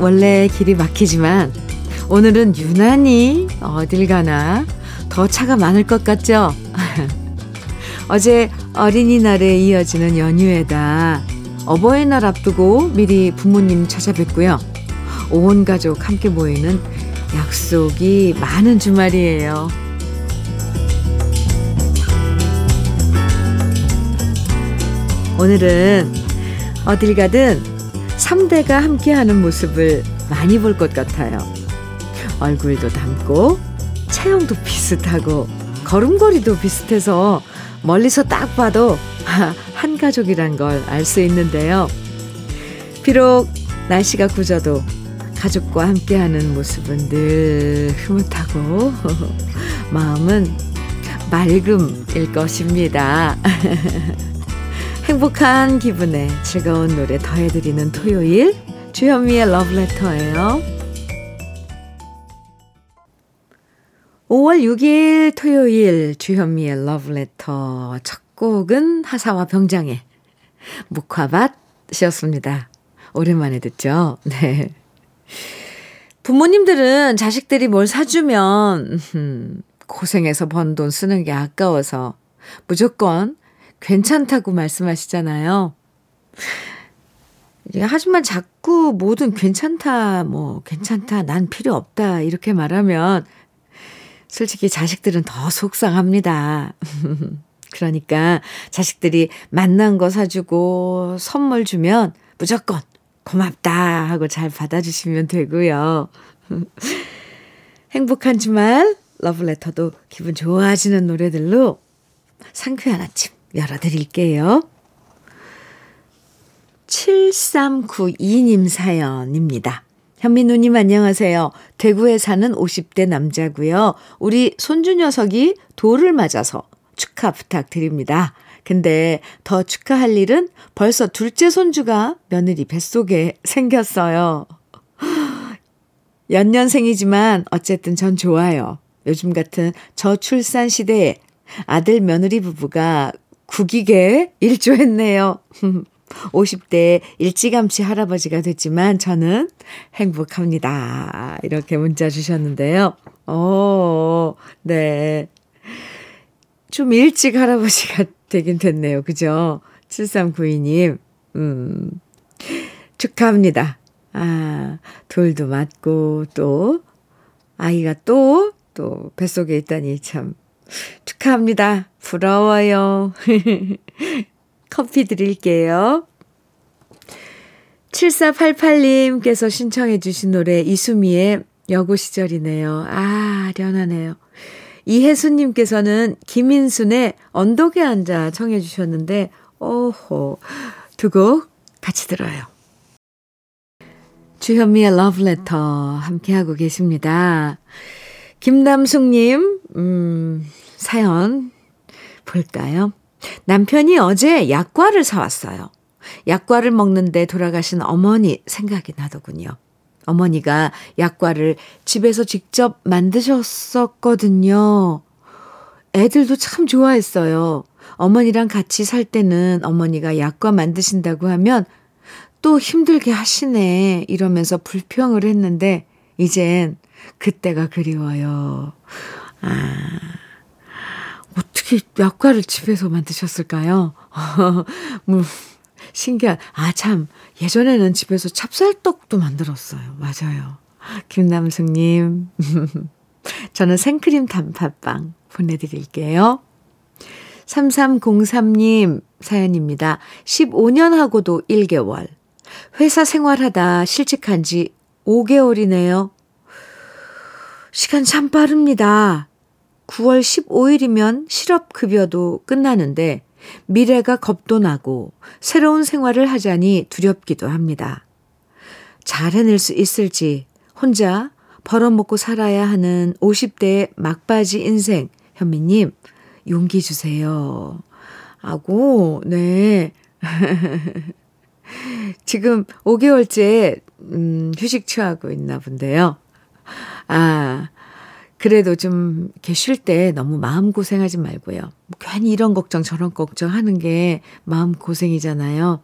원래 길이 막히지만 오늘은 유난히 어딜 가나 더 차가 많을 것 같죠? 어제 어린이날에 이어지는 연휴에다 어버이날 앞두고 미리 부모님 찾아뵙고요. 온 가족 함께 모이는 약속이 많은 주말이에요. 오늘은 어딜 가든 3대가 함께하는 모습을 많이 볼 것 같아요. 얼굴도 닮고 체형도 비슷하고 걸음걸이도 비슷해서 멀리서 딱 봐도 한 가족이란 걸 알 수 있는데요. 비록 날씨가 굳어도 가족과 함께하는 모습은 늘 흐뭇하고 마음은 맑음일 것입니다. 행복한 기분에 즐거운 노래 더해드리는 토요일 주현미의 러브레터예요. 5월 6일 토요일 주현미의 러브레터 첫 곡은 하사와 병장의 묵화밭이었습니다. 오랜만에 듣죠? 네. 부모님들은 자식들이 뭘 사주면 고생해서 번 돈 쓰는 게 아까워서 무조건 괜찮다고 말씀하시잖아요. 하지만 자꾸 뭐든 괜찮다, 뭐, 괜찮다, 난 필요 없다, 이렇게 말하면 솔직히 자식들은 더 속상합니다. 그러니까 자식들이 만난 거 사주고 선물 주면 무조건 고맙다 하고 잘 받아주시면 되고요. 행복한 주말 러브레터도 기분 좋아지는 노래들로 상쾌한 아침 열어드릴게요. 7392님 사연입니다. 현민우님 안녕하세요. 대구에 사는 50대 남자고요. 우리 손주 녀석이 돌을 맞아서 축하 부탁드립니다. 근데 더 축하할 일은 벌써 둘째 손주가 며느리 뱃속에 생겼어요. 연년생이지만 어쨌든 전 좋아요. 요즘 같은 저출산 시대에 아들 며느리 부부가 국익에 일조했네요. 50대 일찌감치 할아버지가 됐지만 저는 행복합니다. 이렇게 문자 주셨는데요. 오, 네. 좀 일찍 할아버지가 되긴 됐네요. 그죠? 7392님, 음, 축하합니다. 아, 돌도 맞고, 또, 아이가 또, 또, 뱃속에 있다니 참 축하합니다. 부러워요. 커피 드릴게요. 7488님께서 신청해 주신 노래 이수미의 여고 시절이네요. 아, 아련하네요. 이혜수님께서는 김인순의 언덕에 앉아 청해 주셨는데, 오호, 두 곡 같이 들어요. 주현미의 러브레터 함께하고 계십니다. 김남숙님, 음, 사연 볼까요? 남편이 어제 약과를 사왔어요. 약과를 먹는데 돌아가신 어머니 생각이 나더군요. 어머니가 약과를 집에서 직접 만드셨었거든요. 애들도 참 좋아했어요. 어머니랑 같이 살 때는 어머니가 약과 만드신다고 하면 또 힘들게 하시네 이러면서 불평을 했는데 이젠 그때가 그리워요. 아, 어떻게 약과를 집에서 만드셨을까요? 뭐, 신기한, 아, 참, 예전에는 집에서 찹쌀떡도 만들었어요. 맞아요. 김남숙님. 저는 생크림 단팥빵 보내드릴게요. 3303님 사연입니다. 15년 하고도 1개월. 회사 생활하다 실직한 지 5개월이네요. 시간 참 빠릅니다. 9월 15일이면 실업급여도 끝나는데 미래가 겁도 나고 새로운 생활을 하자니 두렵기도 합니다. 잘 해낼 수 있을지 혼자 벌어먹고 살아야 하는 50대의 막바지 인생 현미님 용기 주세요. 하고 네. 지금 5개월째 음, 휴식 취하고 있나 본데요. 아, 그래도 좀 이렇게 쉴 때 너무 마음 고생하지 말고요. 뭐 괜히 이런 걱정 저런 걱정 하는 게 마음 고생이잖아요.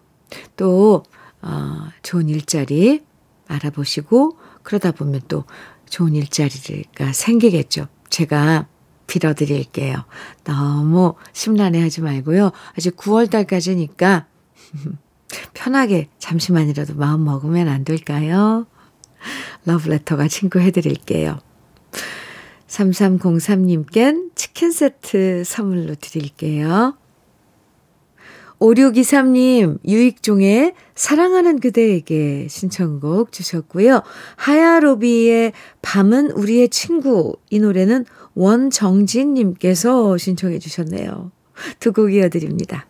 또, 어, 좋은 일자리, 알아보시고 그러다 보면 또 좋은 일자리가 생기겠죠. 제가 빌어드릴게요. 너무 심란해 하지 말고요. 아직 9월달까지니까 편하게 잠시만이라도 마음 먹으면 안 될까요? 러브레터가 친구해 드릴게요. 3303님껜 치킨 세트 선물로 드릴게요. 5623님, 유익종의 사랑하는 그대에게 신청곡 주셨고요. 하야로비의 밤은 우리의 친구. 이 노래는 원정진님께서 신청해 주셨네요. 두 곡 이어드립니다.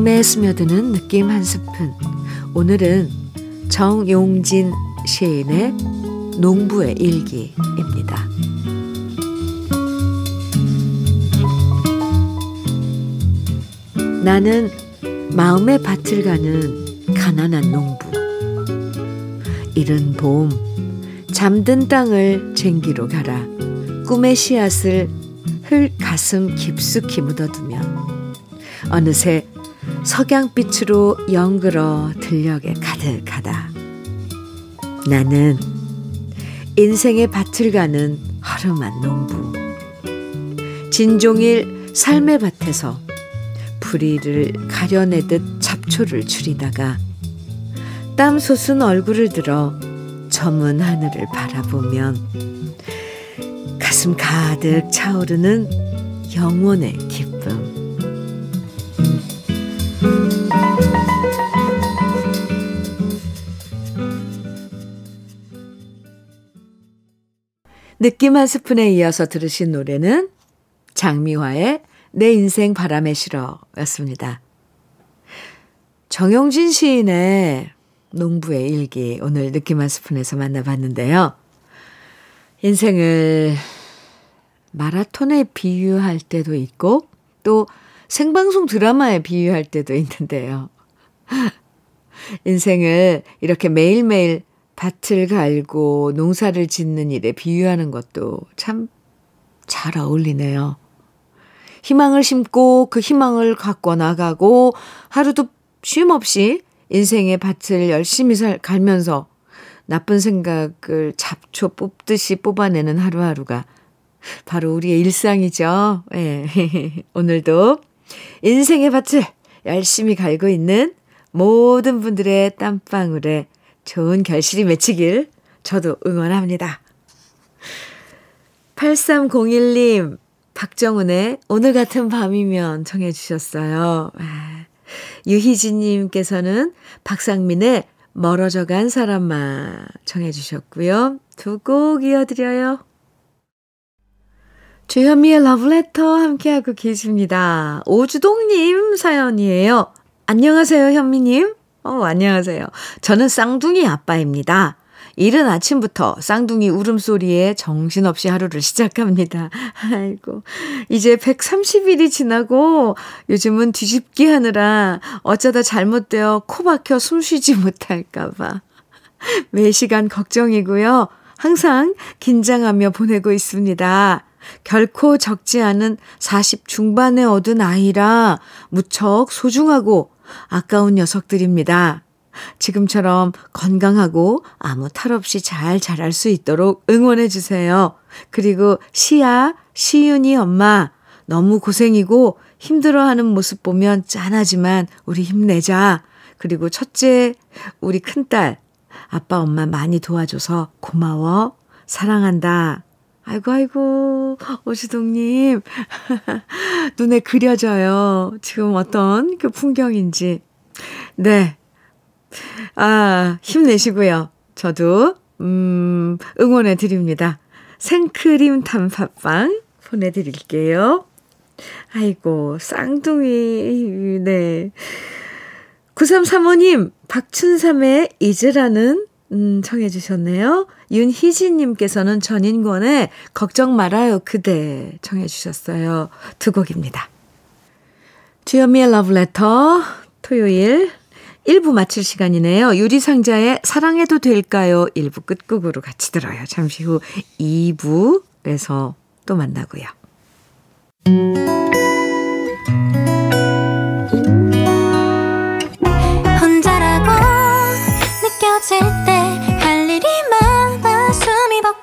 마음에 스며드는 느낌 한 스푼. 오늘은 정용진 시인의 농부의 일기입니다. 나는 마음의 밭을 가는 가난한 농부. 이른 봄, 잠든 땅을 쟁기로 갈아 꿈의 씨앗을 흙 가슴 깊숙이 묻어두면 어느새 석양빛으로 영그러 들녘에 가득하다. 나는 인생의 밭을 가는 허름한 농부. 진종일 삶의 밭에서 부리를 가려내듯 잡초를 줄이다가 땀 솟은 얼굴을 들어 저문 하늘을 바라보면 가슴 가득 차오르는 영혼의 기 느낌 한 스푼에 이어서 들으신 노래는 장미화의 내 인생 바람에 실어 였습니다. 정영진 시인의 농부의 일기 오늘 느낌 한 스푼에서 만나봤는데요. 인생을 마라톤에 비유할 때도 있고 또 생방송 드라마에 비유할 때도 있는데요. 인생을 이렇게 매일매일 밭을 갈고 농사를 짓는 일에 비유하는 것도 참 잘 어울리네요. 희망을 심고 그 희망을 갖고 나가고 하루도 쉼 없이 인생의 밭을 열심히 살, 갈면서 나쁜 생각을 잡초 뽑듯이 뽑아내는 하루하루가 바로 우리의 일상이죠. 예. 오늘도 인생의 밭을 열심히 갈고 있는 모든 분들의 땀방울에 좋은 결실이 맺히길 저도 응원합니다. 8301님, 박정훈의 오늘 같은 밤이면 정해 주셨어요. 아, 유희진님께서는 박상민의 멀어져 간 사람만 정해 주셨고요. 두 곡 이어드려요. 주현미의 러브레터 함께하고 계십니다. 오주동님 사연이에요. 안녕하세요, 현미님. 어, 안녕하세요. 저는 쌍둥이 아빠입니다. 이른 아침부터 쌍둥이 울음소리에 정신없이 하루를 시작합니다. 아이고. 이제 130일이 지나고 요즘은 뒤집기 하느라 어쩌다 잘못되어 코 박혀 숨 쉬지 못할까봐. 매 시간 걱정이고요. 항상 긴장하며 보내고 있습니다. 결코 적지 않은 40 중반에 얻은 아이라 무척 소중하고 아까운 녀석들입니다. 지금처럼 건강하고 아무 탈 없이 잘 자랄 수 있도록 응원해 주세요. 그리고 시아, 시윤이 엄마, 너무 고생이고 힘들어하는 모습 보면 짠하지만 우리 힘내자. 그리고 첫째, 우리 큰딸, 아빠, 엄마 많이 도와줘서 고마워. 사랑한다. 아이고, 아이고, 오시동님. 눈에 그려져요. 지금 어떤 그 풍경인지. 네. 아, 힘내시고요. 저도, 음, 응원해 드립니다. 생크림 단팥빵 보내드릴게요. 아이고, 쌍둥이, 네. 9335님, 박춘삼의 잊으라는 음, 청해 주셨네요. 윤희진님께서는 전인권의 걱정 말아요 그대 청해 주셨어요. 두 곡입니다. 주현미의 러브레터 토요일 1부 마칠 시간이네요. 유리상자의 사랑해도 될까요? 1부 끝곡으로 같이 들어요. 잠시 후 2부에서 또 만나고요.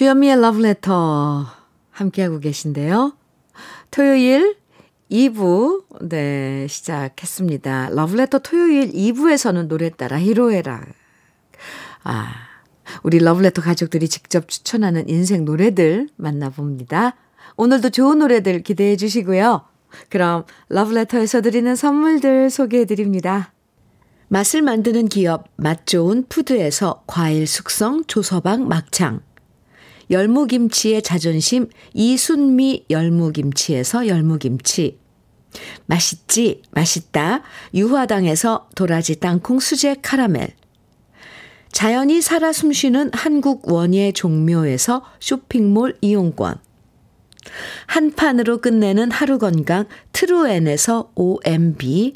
주현미의 러브레터 함께하고 계신데요. 토요일 2부, 네, 시작했습니다. 러브레터 토요일 2부에서는 노래 따라 히로에라. 아, 우리 러브레터 가족들이 직접 추천하는 인생 노래들 만나봅니다. 오늘도 좋은 노래들 기대해 주시고요. 그럼 러브레터에서 드리는 선물들 소개해 드립니다. 맛을 만드는 기업 맛 좋은 푸드에서 과일 숙성 조서방 막창 열무김치의 자존심 이순미 열무김치에서 열무김치. 맛있지 맛있다. 유화당에서 도라지 땅콩 수제 카라멜. 자연이 살아 숨쉬는 한국 원예 종묘에서 쇼핑몰 이용권. 한 판으로 끝내는 하루 건강 트루엔에서 OMB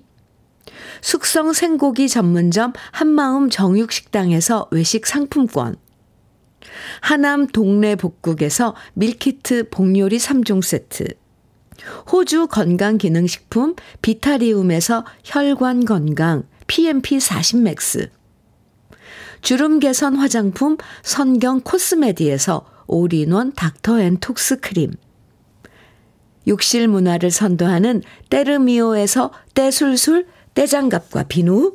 숙성 생고기 전문점 한마음 정육식당에서 외식 상품권 하남 동네 복국에서 밀키트 복요리 3종 세트. 호주 건강기능식품 비타리움에서 혈관 건강 PMP 40 맥스. 주름 개선 화장품 선경 코스메디에서 올인원 닥터 앤 톡스 크림. 욕실 문화를 선도하는 때르미오에서 때술술 때장갑과 비누.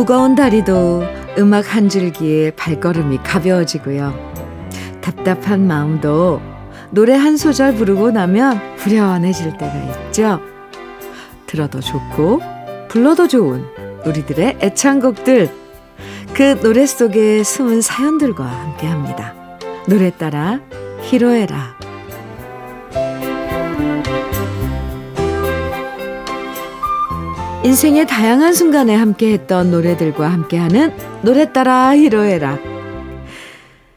무거운 다리도 음악 한 줄기에 발걸음이 가벼워지고요. 답답한 마음도 노래 한 소절 부르고 나면 후련해질 때가 있죠. 들어도 좋고 불러도 좋은 우리들의 애창곡들 그 노래 속에 숨은 사연들과 함께합니다. 노래 따라 히로에라 인생의 다양한 순간에 함께했던 노래들과 함께하는 노래 따라 히로에라.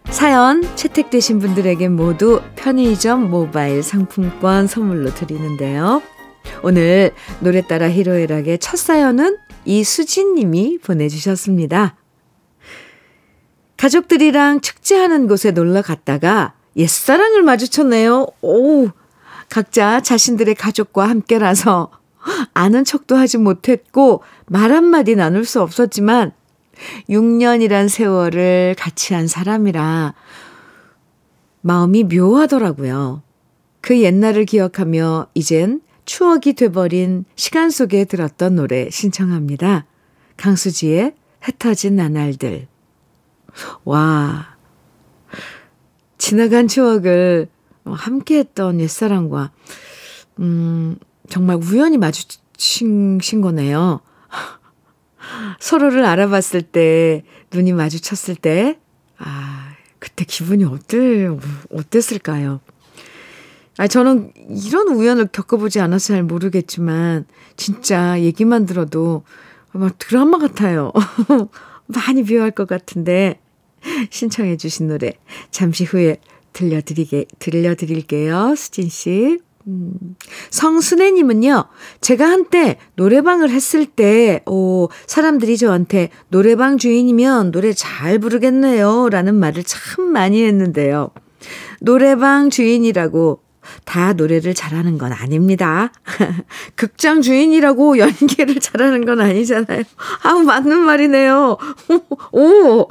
사연 채택되신 분들에게 모두 편의점 모바일 상품권 선물로 드리는데요. 오늘 노래 따라 히로에락의 첫 사연은 이수진 님이 보내주셨습니다. 가족들이랑 축제하는 곳에 놀러 갔다가 옛사랑을 마주쳤네요. 오, 각자 자신들의 가족과 함께라서 아는 척도 하지 못했고 말 한마디 나눌 수 없었지만 6년이란 세월을 같이 한 사람이라 마음이 묘하더라고요. 그 옛날을 기억하며 이젠 추억이 돼버린 시간 속에 들었던 노래 신청합니다. 강수지의 흩어진 나날들. 와. 지나간 추억을 함께 했던 옛사랑과, 음, 정말 우연히 마주친 거네요. 서로를 알아봤을 때, 눈이 마주쳤을 때, 아, 그때 기분이 어때, 어땠을까요? 아, 저는 이런 우연을 겪어보지 않아서 잘 모르겠지만, 진짜 얘기만 들어도 막 드라마 같아요. 많이 비워할 것 같은데, 신청해 주신 노래, 잠시 후에 들려드리게, 들려드릴게요. 수진 씨. 음, 성순애님은요, 제가 한때 노래방을 했을 때, 오, 사람들이 저한테 노래방 주인이면 노래 잘 부르겠네요. 라는 말을 참 많이 했는데요. 노래방 주인이라고 다 노래를 잘하는 건 아닙니다. 극장 주인이라고 연기를 잘하는 건 아니잖아요. 아, 맞는 말이네요. 오,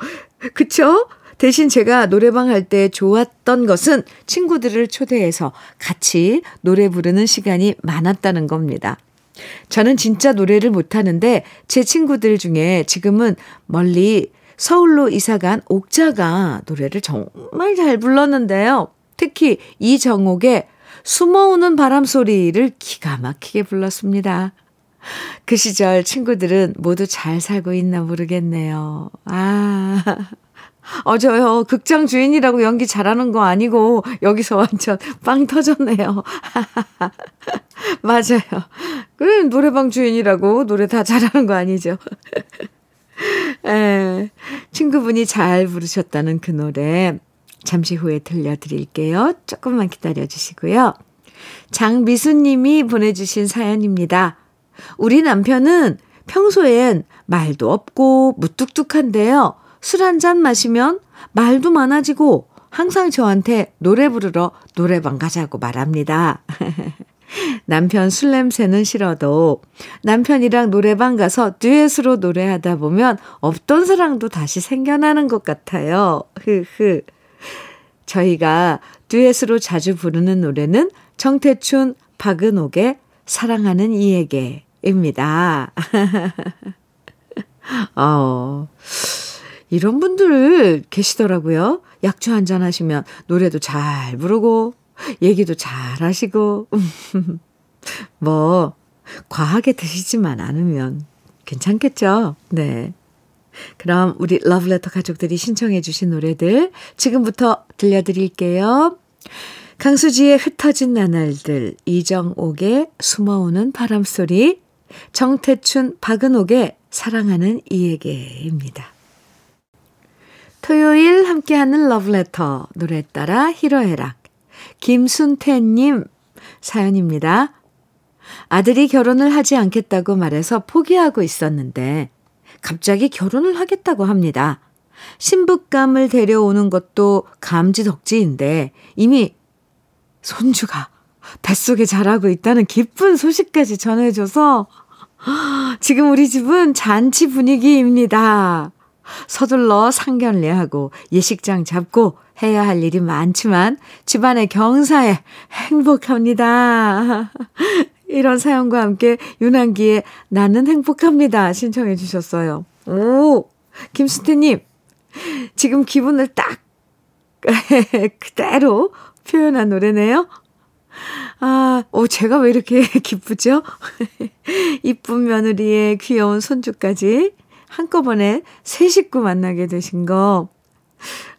그쵸? 대신 제가 노래방 할 때 좋았던 것은 친구들을 초대해서 같이 노래 부르는 시간이 많았다는 겁니다. 저는 진짜 노래를 못하는데 제 친구들 중에 지금은 멀리 서울로 이사간 옥자가 노래를 정말 잘 불렀는데요. 특히 이정옥의 숨어오는 바람 소리를 기가 막히게 불렀습니다. 그 시절 친구들은 모두 잘 살고 있나 모르겠네요. 아, 어, 저요, 극장 주인이라고 연기 잘하는 거 아니고, 여기서 완전 빵 터졌네요. 맞아요. 그 노래방 주인이라고 노래 다 잘하는 거 아니죠. 에, 친구분이 잘 부르셨다는 그 노래, 잠시 후에 들려드릴게요. 조금만 기다려 주시고요. 장미수님이 보내주신 사연입니다. 우리 남편은 평소엔 말도 없고 무뚝뚝한데요. 술 한 잔 마시면 말도 많아지고 항상 저한테 노래 부르러 노래방 가자고 말합니다. 남편 술 냄새는 싫어도 남편이랑 노래방 가서 듀엣으로 노래하다 보면 없던 사랑도 다시 생겨나는 것 같아요. 흐흐. 저희가 듀엣으로 자주 부르는 노래는 정태춘, 박은옥의 사랑하는 이에게입니다. 어. 이런 분들 계시더라고요. 약주 한잔 하시면 노래도 잘 부르고, 얘기도 잘 하시고, 뭐, 과하게 드시지만 않으면 괜찮겠죠? 네. 그럼 우리 러브레터 가족들이 신청해 주신 노래들 지금부터 들려드릴게요. 강수지의 흩어진 나날들, 이정옥의 숨어오는 바람소리, 정태춘, 박은옥의 사랑하는 이에게입니다. 토요일 함께하는 러브레터 노래 따라 히로에락 김순태님 사연입니다. 아들이 결혼을 하지 않겠다고 말해서 포기하고 있었는데 갑자기 결혼을 하겠다고 합니다. 신부감을 데려오는 것도 감지덕지인데 이미 손주가 뱃속에 자라고 있다는 기쁜 소식까지 전해줘서 지금 우리 집은 잔치 분위기입니다. 서둘러 상견례하고 예식장 잡고 해야 할 일이 많지만 집안의 경사에 행복합니다. 이런 사연과 함께 윤한기에 나는 행복합니다. 신청해 주셨어요. 오, 김수태님, 지금 기분을 딱 그대로 표현한 노래네요. 아, 오, 제가 왜 이렇게 기쁘죠? 이쁜 며느리의 귀여운 손주까지 한꺼번에 새 식구 만나게 되신 거,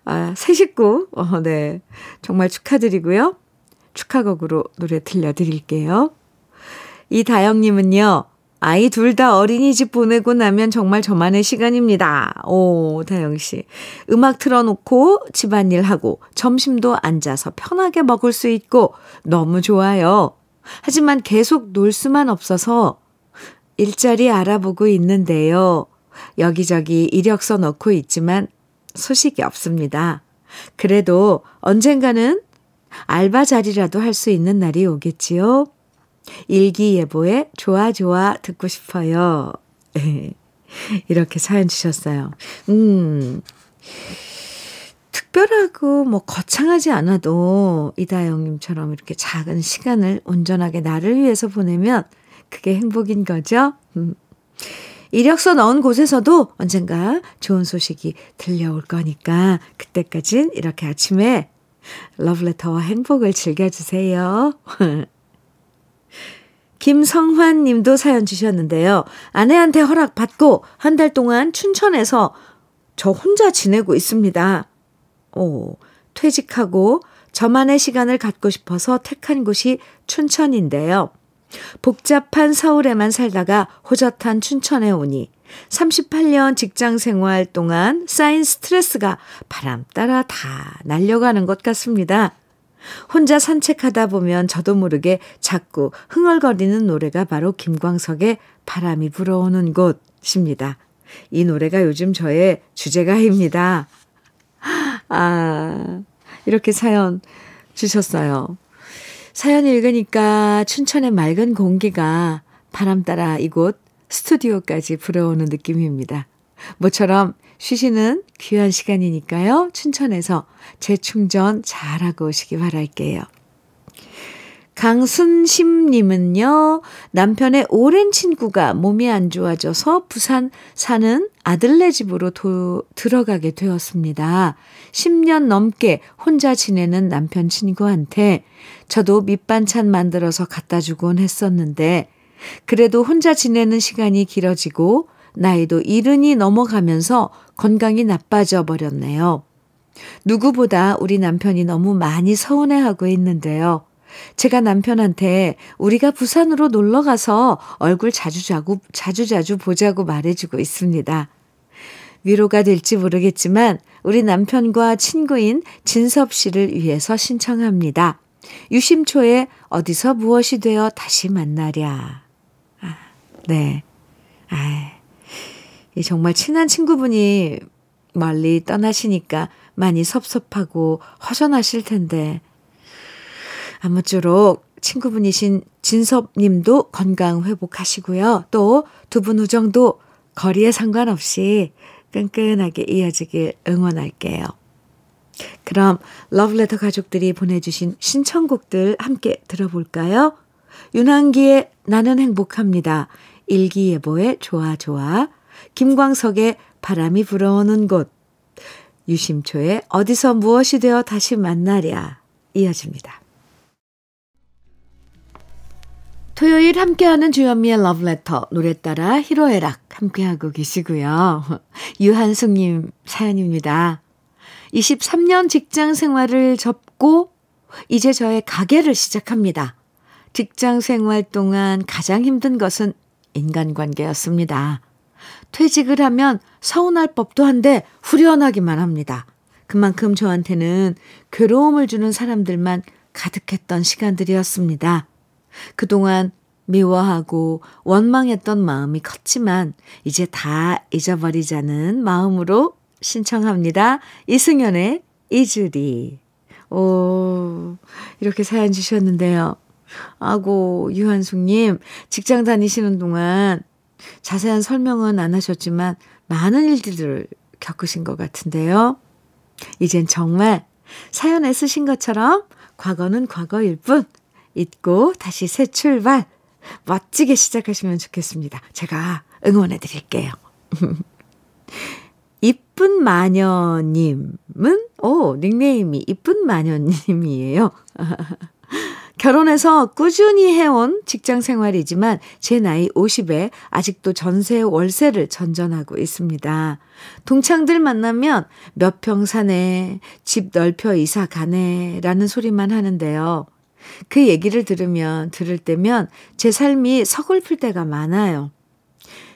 아, 새 식구, 어, 네. 정말 축하드리고요. 축하곡으로 노래 들려드릴게요. 이다영님은요, 아이 둘 다 어린이집 보내고 나면 정말 저만의 시간입니다. 오, 다영씨. 음악 틀어놓고 집안일 하고 점심도 앉아서 편하게 먹을 수 있고 너무 좋아요. 하지만 계속 놀 수만 없어서 일자리 알아보고 있는데요. 여기저기 이력서 넣고 있지만 소식이 없습니다. 그래도 언젠가는 알바 자리라도 할 수 있는 날이 오겠지요. 일기예보에 좋아 좋아 듣고 싶어요. 이렇게 사연 주셨어요. 음. 특별하고 뭐 거창하지 않아도 이다영님처럼 이렇게 작은 시간을 온전하게 나를 위해서 보내면 그게 행복인 거죠. 음. 이력서 넣은 곳에서도 언젠가 좋은 소식이 들려올 거니까 그때까진 이렇게 아침에 러브레터와 행복을 즐겨주세요. 김성환 님도 사연 주셨는데요. 아내한테 허락받고 한 달 동안 춘천에서 저 혼자 지내고 있습니다. 오, 퇴직하고 저만의 시간을 갖고 싶어서 택한 곳이 춘천인데요. 복잡한 서울에만 살다가 호젓한 춘천에 오니 38년 직장 생활 동안 쌓인 스트레스가 바람 따라 다 날려가는 것 같습니다. 혼자 산책하다 보면 저도 모르게 자꾸 흥얼거리는 노래가 바로 김광석의 바람이 불어오는 곳입니다. 이 노래가 요즘 저의 주제가입니다. 아, 이렇게 사연 주셨어요. 사연 읽으니까 춘천의 맑은 공기가 바람 따라 이곳 스튜디오까지 불어오는 느낌입니다. 모처럼 쉬시는 귀한 시간이니까요. 춘천에서 재충전 잘하고 오시기 바랄게요. 강순심님은요, 남편의 오랜 친구가 몸이 안 좋아져서 부산 사는 아들네 집으로 도, 들어가게 되었습니다. 10년 넘게 혼자 지내는 남편 친구한테 저도 밑반찬 만들어서 갖다 주곤 했었는데, 그래도 혼자 지내는 시간이 길어지고, 나이도 이른이 넘어가면서 건강이 나빠져 버렸네요. 누구보다 우리 남편이 너무 많이 서운해하고 있는데요. 제가 남편한테 우리가 부산으로 놀러 가서 얼굴 자주자주, 자주 자주 보자고 말해주고 있습니다. 위로가 될지 모르겠지만 우리 남편과 친구인 진섭 씨를 위해서 신청합니다. 유심초에 어디서 무엇이 되어 다시 만나랴. 아, 네. 아, 정말 친한 친구분이 멀리 떠나시니까 많이 섭섭하고 허전하실 텐데 아무쪼록 친구분이신 진섭 님도 건강 회복하시고요. 또 두 분 우정도 거리에 상관없이 끈끈하게 이어지길 응원할게요. 그럼 러브레터 가족들이 보내주신 신청곡들 함께 들어볼까요? 윤한기의 나는 행복합니다. 일기예보의 좋아 좋아. 김광석의 바람이 불어오는 곳. 유심초의 어디서 무엇이 되어 다시 만나랴. 이어집니다. 토요일 함께하는 주현미의 러브레터 노래 따라 히로에락 함께하고 계시고요. 유한숙님 사연입니다. 23년 직장 생활을 접고 이제 저의 가게를 시작합니다. 직장 생활 동안 가장 힘든 것은 인간관계였습니다. 퇴직을 하면 서운할 법도 한데 후련하기만 합니다. 그만큼 저한테는 괴로움을 주는 사람들만 가득했던 시간들이었습니다. 그동안 미워하고 원망했던 마음이 컸지만 이제 다 잊어버리자는 마음으로 신청합니다. 이승연의 이주리. 오, 이렇게 사연 주셨는데요. 아고, 유한숙님, 직장 다니시는 동안 자세한 설명은 안 하셨지만 많은 일들을 겪으신 것 같은데요. 이젠 정말 사연에 쓰신 것처럼 과거는 과거일 뿐 잊고 다시 새 출발 멋지게 시작하시면 좋겠습니다. 제가 응원해 드릴게요. 이쁜 마녀님은, 오, 닉네임이 이쁜 마녀님이에요. 결혼해서 꾸준히 해온 직장 생활이지만 제 나이 50에 아직도 전세 월세를 전전하고 있습니다. 동창들 만나면 몇 평 사네, 집 넓혀 이사 가네, 라는 소리만 하는데요. 그 얘기를 들으면, 들을 때면 제 삶이 서글플 때가 많아요.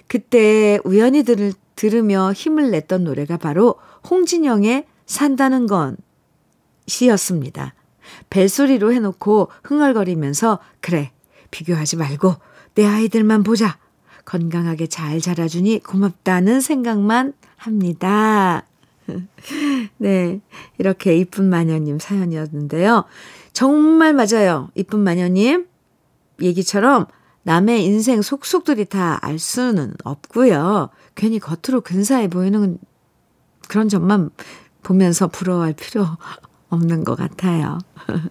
그때 우연히 들, 들으며 힘을 냈던 노래가 바로 홍진영의 산다는 건 시였습니다. 벨소리로 해놓고 흥얼거리면서 그래 비교하지 말고 내 아이들만 보자. 건강하게 잘 자라주니 고맙다는 생각만 합니다. 네. 이렇게 이쁜 마녀님 사연이었는데요. 정말 맞아요. 이쁜 마녀님. 얘기처럼 남의 인생 속속들이 다 알 수는 없고요. 괜히 겉으로 근사해 보이는 그런 점만 보면서 부러워할 필요 없는 것 같아요.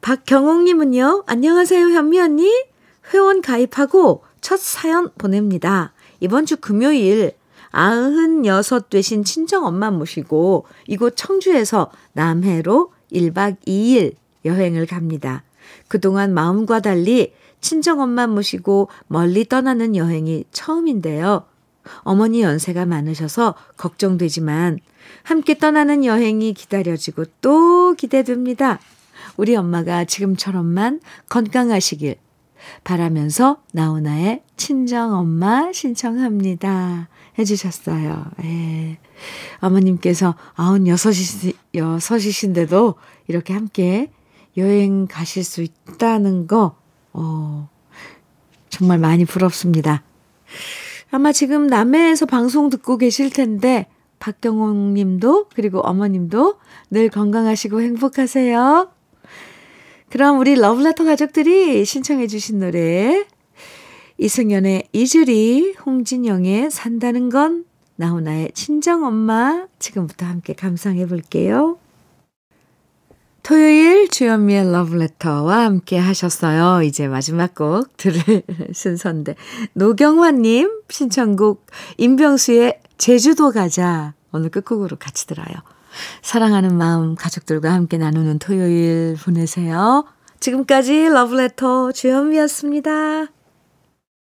박경옥님은요, 안녕하세요, 현미 언니. 회원 가입하고 첫 사연 보냅니다. 이번 주 금요일 96 되신 친정엄마 모시고 이곳 청주에서 남해로 1박 2일 여행을 갑니다. 그동안 마음과 달리 친정엄마 모시고 멀리 떠나는 여행이 처음인데요. 어머니 연세가 많으셔서 걱정되지만 함께 떠나는 여행이 기다려지고 또 기대됩니다. 우리 엄마가 지금처럼만 건강하시길 바라면서 나훈아의 친정엄마 신청합니다. 해주셨어요. 예. 어머님께서 96이신데도 이렇게 함께 여행 가실 수 있다는 거, 어, 정말 많이 부럽습니다. 아마 지금 남해에서 방송 듣고 계실 텐데, 박경홍 님도, 그리고 어머님도 늘 건강하시고 행복하세요. 그럼 우리 러브레터 가족들이 신청해 주신 노래, 이승연의 이주리, 홍진영의 산다는 건, 나훈아의 친정엄마, 지금부터 함께 감상해 볼게요. 토요일 주현미의 러브레터와 함께 하셨어요. 이제 마지막 곡 들을 순서인데 노경환님 신청곡 임병수의 제주도 가자 오늘 끝곡으로 같이 들어요. 사랑하는 마음 가족들과 함께 나누는 토요일 보내세요. 지금까지 러브레터 주현미였습니다.